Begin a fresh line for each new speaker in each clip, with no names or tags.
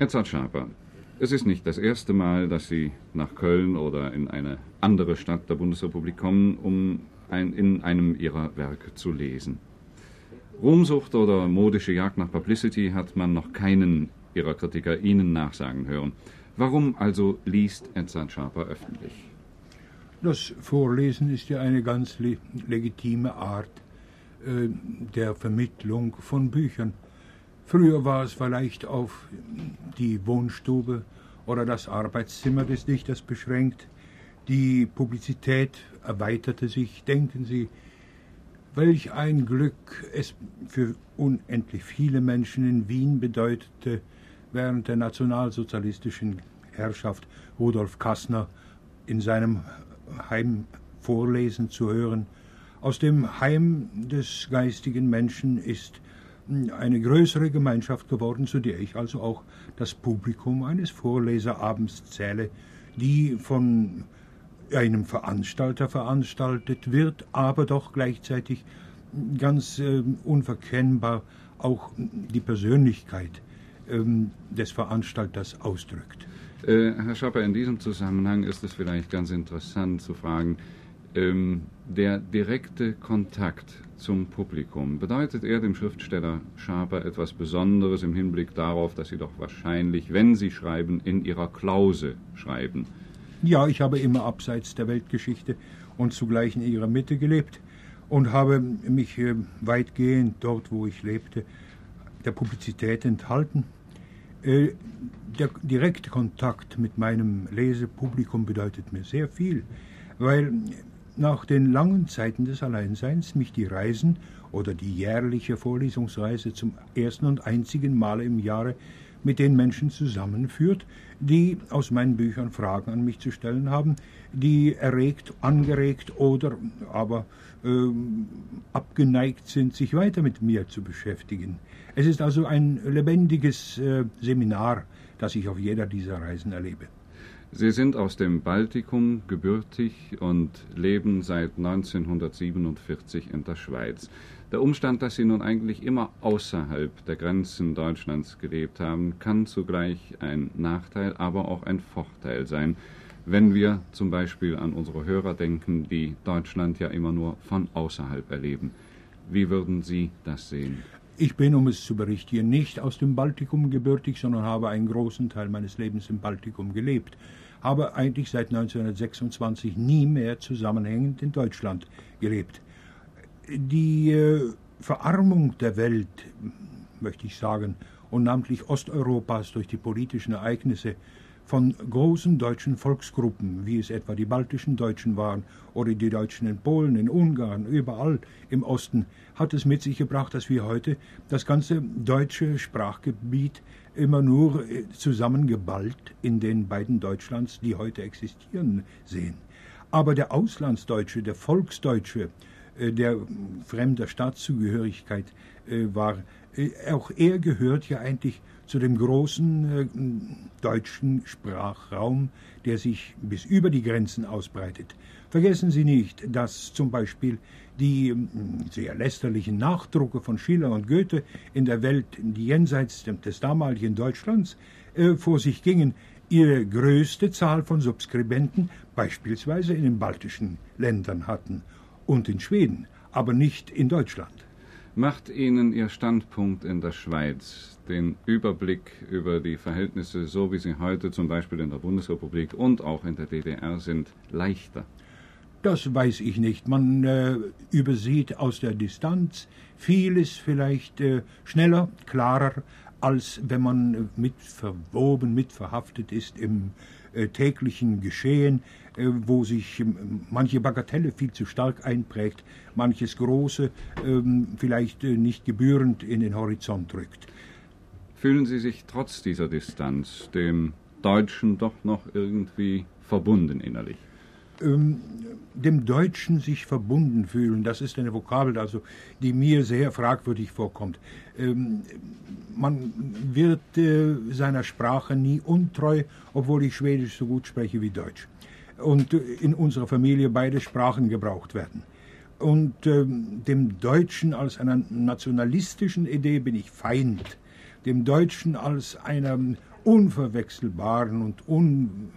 Edzard Schaper, es ist nicht das erste Mal, dass Sie nach Köln oder in eine andere Stadt der Bundesrepublik kommen, um ein, in einem Ihrer Werke zu lesen. Ruhmsucht oder modische Jagd nach Publicity hat man noch keinen Ihrer Kritiker Ihnen nachsagen hören. Warum also liest Edzard Schaper öffentlich?
Das Vorlesen ist ja eine ganz le legitime Art äh, der Vermittlung von Büchern. Früher war es vielleicht auf die Wohnstube oder das Arbeitszimmer des Dichters beschränkt. Die Publizität erweiterte sich. Denken Sie, welch ein Glück es für unendlich viele Menschen in Wien bedeutete, während der nationalsozialistischen Herrschaft Rudolf Kassner in seinem Heim vorlesen zu hören. Aus dem Heim des geistigen Menschen ist eine größere Gemeinschaft geworden, zu der ich also auch das Publikum eines Vorleserabends zähle, die von einem Veranstalter veranstaltet wird, aber doch gleichzeitig ganz äh, unverkennbar auch die Persönlichkeit äh, des Veranstalters ausdrückt.
Äh, Herr Schapper, in diesem Zusammenhang ist es vielleicht ganz interessant zu fragen, ähm, der direkte Kontakt zum Publikum, bedeutet er dem Schriftsteller Schaper etwas Besonderes im Hinblick darauf, dass Sie doch wahrscheinlich, wenn Sie schreiben, in Ihrer Klause schreiben?
Ja, ich habe immer abseits der Weltgeschichte und zugleich in ihrer Mitte gelebt und habe mich äh, weitgehend dort, wo ich lebte, der Publizität enthalten. Äh, der direkte Kontakt mit meinem Lesepublikum bedeutet mir sehr viel, weil nach den langen Zeiten des Alleinseins mich die Reisen oder die jährliche Vorlesungsreise zum ersten und einzigen Male im Jahre mit den Menschen zusammenführt, die aus meinen Büchern Fragen an mich zu stellen haben, die erregt, angeregt oder aber äh, abgeneigt sind, sich weiter mit mir zu beschäftigen. Es ist also ein lebendiges äh, Seminar, das ich auf jeder dieser Reisen erlebe.
Sie sind aus dem Baltikum gebürtig und leben seit 1947 in der Schweiz. Der Umstand, dass Sie nun eigentlich immer außerhalb der Grenzen Deutschlands gelebt haben, kann zugleich ein Nachteil, aber auch ein Vorteil sein, wenn wir zum Beispiel an unsere Hörer denken, die Deutschland ja immer nur von außerhalb erleben. Wie würden Sie das sehen?
Ich bin, um es zu berichtigen, nicht aus dem Baltikum gebürtig, sondern habe einen großen Teil meines Lebens im Baltikum gelebt. Habe eigentlich seit 1926 nie mehr zusammenhängend in Deutschland gelebt. Die äh, Verarmung der Welt, möchte ich sagen, und namentlich Osteuropas durch die politischen Ereignisse, von großen deutschen Volksgruppen, wie es etwa die baltischen Deutschen waren oder die Deutschen in Polen, in Ungarn, überall im Osten, hat es mit sich gebracht, dass wir heute das ganze deutsche Sprachgebiet immer nur äh, zusammengeballt in den beiden Deutschlands, die heute existieren, sehen. Aber der Auslandsdeutsche, der Volksdeutsche, äh, der fremder Staatszugehörigkeit äh, war, auch er gehört ja eigentlich zu dem großen äh, deutschen Sprachraum, der sich bis über die Grenzen ausbreitet. Vergessen Sie nicht, dass zum Beispiel die äh, sehr lästerlichen Nachdrucke von Schiller und Goethe in der Welt, jenseits des damaligen Deutschlands äh, vor sich gingen, ihre größte Zahl von Subskribenten beispielsweise in den baltischen Ländern hatten und in Schweden, aber nicht in Deutschland.
Macht Ihnen Ihr Standpunkt in der Schweiz den Überblick über die Verhältnisse, so wie sie heute zum Beispiel in der Bundesrepublik und auch in der DDR sind, leichter?
Das weiß ich nicht. Man äh, übersieht aus der Distanz vieles vielleicht äh, schneller, klarer, als wenn man mit verwoben, mit verhaftet ist im äh, täglichen Geschehen, äh, wo sich ähm, manche Bagatelle viel zu stark einprägt, manches Große ähm, vielleicht äh, nicht gebührend in den Horizont rückt.
Fühlen Sie sich trotz dieser Distanz dem Deutschen doch noch irgendwie verbunden innerlich?
Ähm, dem Deutschen sich verbunden fühlen, das ist eine Vokabel, also die mir sehr fragwürdig vorkommt. Ähm, man wird äh, seiner Sprache nie untreu, obwohl ich Schwedisch so gut spreche wie Deutsch. Und äh, in unserer Familie beide Sprachen gebraucht werden. Und ähm, dem Deutschen als einer nationalistischen Idee bin ich Feind. Dem Deutschen als einer unverwechselbaren und un,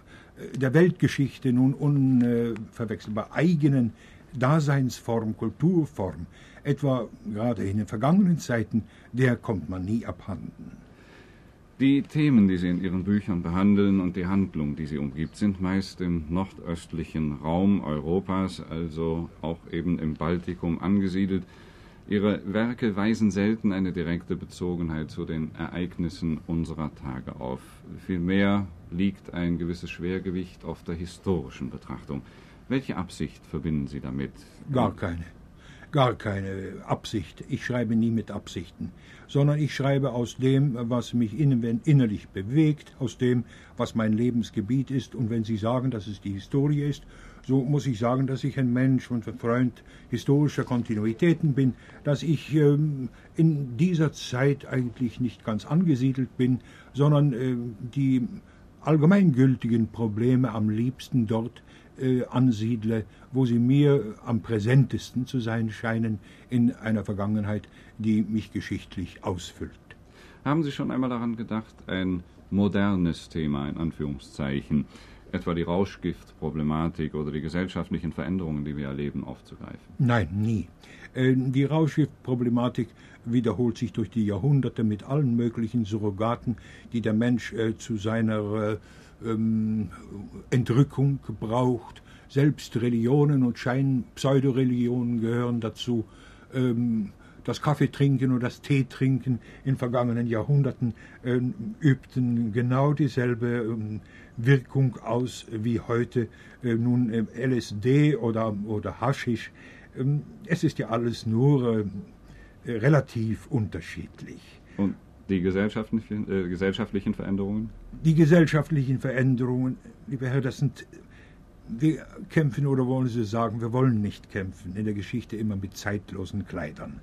der Weltgeschichte nun unverwechselbar eigenen Daseinsform, Kulturform, etwa gerade in den vergangenen Zeiten, der kommt man nie abhanden.
Die Themen, die Sie in Ihren Büchern behandeln und die Handlung, die sie umgibt, sind meist im nordöstlichen Raum Europas, also auch eben im Baltikum angesiedelt. Ihre Werke weisen selten eine direkte Bezogenheit zu den Ereignissen unserer Tage auf. Vielmehr liegt ein gewisses Schwergewicht auf der historischen Betrachtung. Welche Absicht verbinden Sie damit?
Gar keine. Gar keine Absicht. Ich schreibe nie mit Absichten, sondern ich schreibe aus dem, was mich innerlich bewegt, aus dem, was mein Lebensgebiet ist. Und wenn Sie sagen, dass es die Historie ist, so muss ich sagen, dass ich ein Mensch und ein Freund historischer Kontinuitäten bin, dass ich ähm, in dieser Zeit eigentlich nicht ganz angesiedelt bin, sondern äh, die allgemeingültigen Probleme am liebsten dort äh, ansiedle, wo sie mir am präsentesten zu sein scheinen in einer Vergangenheit, die mich geschichtlich ausfüllt.
Haben Sie schon einmal daran gedacht, ein modernes Thema in Anführungszeichen etwa die Rauschgiftproblematik oder die gesellschaftlichen Veränderungen, die wir erleben, aufzugreifen?
Nein, nie. Äh, die Rauschgiftproblematik wiederholt sich durch die Jahrhunderte mit allen möglichen Surrogaten, die der Mensch äh, zu seiner äh, ähm, Entrückung braucht. Selbst Religionen und Schein-Pseudoreligionen gehören dazu. Ähm, das Kaffeetrinken oder das Teetrinken in vergangenen Jahrhunderten äh, übten genau dieselbe ähm, Wirkung aus wie heute äh, nun äh, LSD oder, oder Haschisch. Ähm, es ist ja alles nur äh, relativ unterschiedlich.
Und die gesellschaftlichen, äh, gesellschaftlichen Veränderungen?
Die gesellschaftlichen Veränderungen, lieber Herr, das sind wir kämpfen oder wollen Sie sagen, wir wollen nicht kämpfen, in der Geschichte immer mit zeitlosen Kleidern.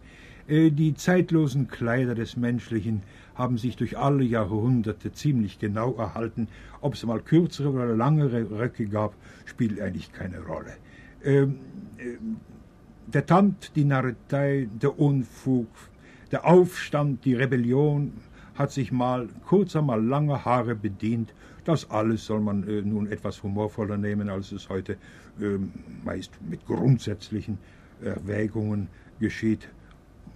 Äh, die zeitlosen Kleider des Menschlichen haben sich durch alle Jahrhunderte ziemlich genau erhalten. Ob es mal kürzere oder langere Röcke gab, spielt eigentlich keine Rolle. Ähm, äh, der Tand, die Narretei, der Unfug, der Aufstand, die Rebellion hat sich mal kurzer, mal lange Haare bedient. Das alles soll man äh, nun etwas humorvoller nehmen, als es heute äh, meist mit grundsätzlichen Erwägungen geschieht.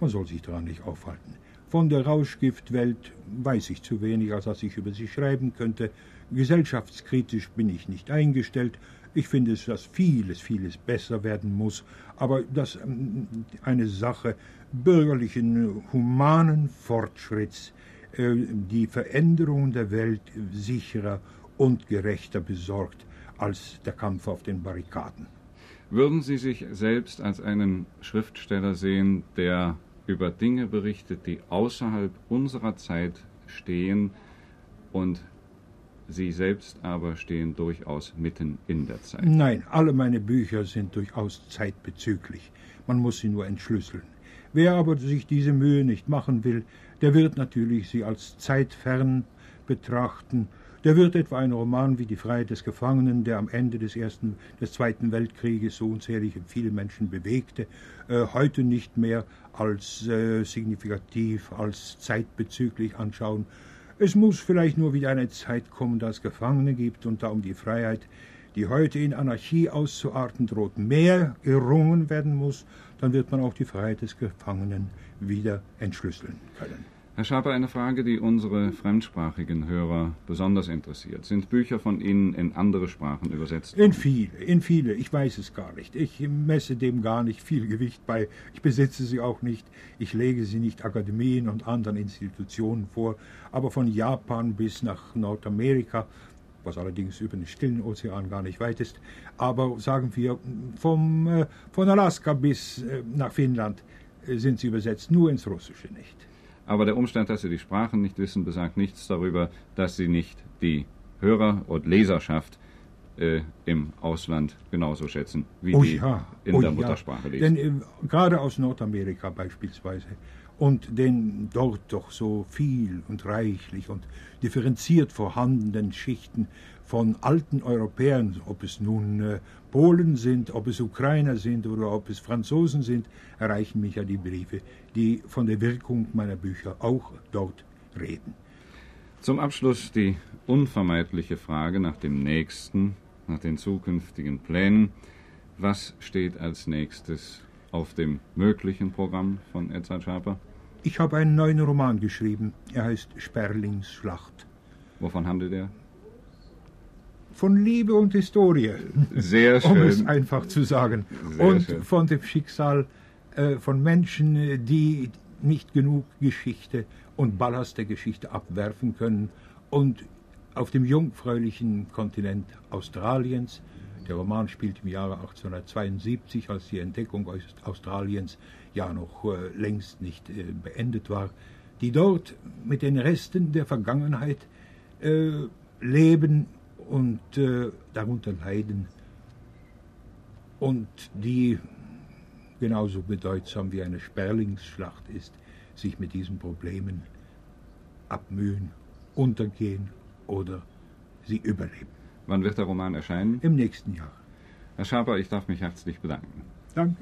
Man soll sich daran nicht aufhalten. Von der Rauschgiftwelt weiß ich zu wenig, als dass ich über sie schreiben könnte. Gesellschaftskritisch bin ich nicht eingestellt. Ich finde es, dass vieles, vieles besser werden muss, aber dass ähm, eine Sache bürgerlichen, humanen Fortschritts äh, die Veränderung der Welt sicherer und gerechter besorgt als der Kampf auf den Barrikaden.
Würden Sie sich selbst als einen Schriftsteller sehen, der über Dinge berichtet, die außerhalb unserer Zeit stehen und Sie selbst aber stehen durchaus mitten in der Zeit.
Nein, alle meine Bücher sind durchaus zeitbezüglich. Man muss sie nur entschlüsseln. Wer aber sich diese Mühe nicht machen will, der wird natürlich sie als zeitfern betrachten der wird etwa ein Roman wie Die Freiheit des Gefangenen, der am Ende des, ersten, des Zweiten Weltkrieges so unzählige viele Menschen bewegte, äh, heute nicht mehr als äh, signifikativ, als zeitbezüglich anschauen. Es muss vielleicht nur wieder eine Zeit kommen, da es Gefangene gibt und da um die Freiheit, die heute in Anarchie auszuarten droht, mehr gerungen werden muss, dann wird man auch die Freiheit des Gefangenen wieder entschlüsseln können.
Herr Schaper, eine Frage, die unsere fremdsprachigen Hörer besonders interessiert. Sind Bücher von Ihnen in andere Sprachen übersetzt?
In viele, in viele. Ich weiß es gar nicht. Ich messe dem gar nicht viel Gewicht bei. Ich besitze sie auch nicht. Ich lege sie nicht Akademien und anderen Institutionen vor. Aber von Japan bis nach Nordamerika, was allerdings über den stillen Ozean gar nicht weit ist, aber sagen wir vom, äh, von Alaska bis äh, nach Finnland äh, sind sie übersetzt, nur ins Russische nicht.
Aber der Umstand, dass Sie die Sprachen nicht wissen, besagt nichts darüber, dass Sie nicht die Hörer und Leserschaft äh, im Ausland genauso schätzen, wie
oh
die
ja,
in
oh
der
ja.
Muttersprache lesen.
Denn äh, gerade aus Nordamerika beispielsweise und den dort doch so viel und reichlich und differenziert vorhandenen Schichten von alten Europäern, ob es nun äh, Polen sind, ob es Ukrainer sind oder ob es Franzosen sind, erreichen mich ja die Briefe, die von der Wirkung meiner Bücher auch dort reden.
Zum Abschluss die unvermeidliche Frage nach dem nächsten, nach den zukünftigen Plänen. Was steht als nächstes auf dem möglichen Programm von Edzard Schaper?
Ich habe einen neuen Roman geschrieben. Er heißt Sperlingsschlacht.
Wovon handelt er?
Von Liebe und Historie.
Sehr schön.
Um es einfach zu sagen.
Sehr
und
schön.
von dem Schicksal äh, von Menschen, äh, die nicht genug Geschichte und Ballast der Geschichte abwerfen können und auf dem jungfräulichen Kontinent Australiens, der Roman spielt im Jahre 1872, als die Entdeckung Aus- Australiens ja noch äh, längst nicht äh, beendet war, die dort mit den Resten der Vergangenheit äh, leben und darunter leiden und die genauso bedeutsam wie eine Sperlingsschlacht ist, sich mit diesen Problemen abmühen, untergehen oder sie überleben.
Wann wird der Roman erscheinen?
Im nächsten Jahr.
Herr Schaper, ich darf mich herzlich bedanken.
Danke.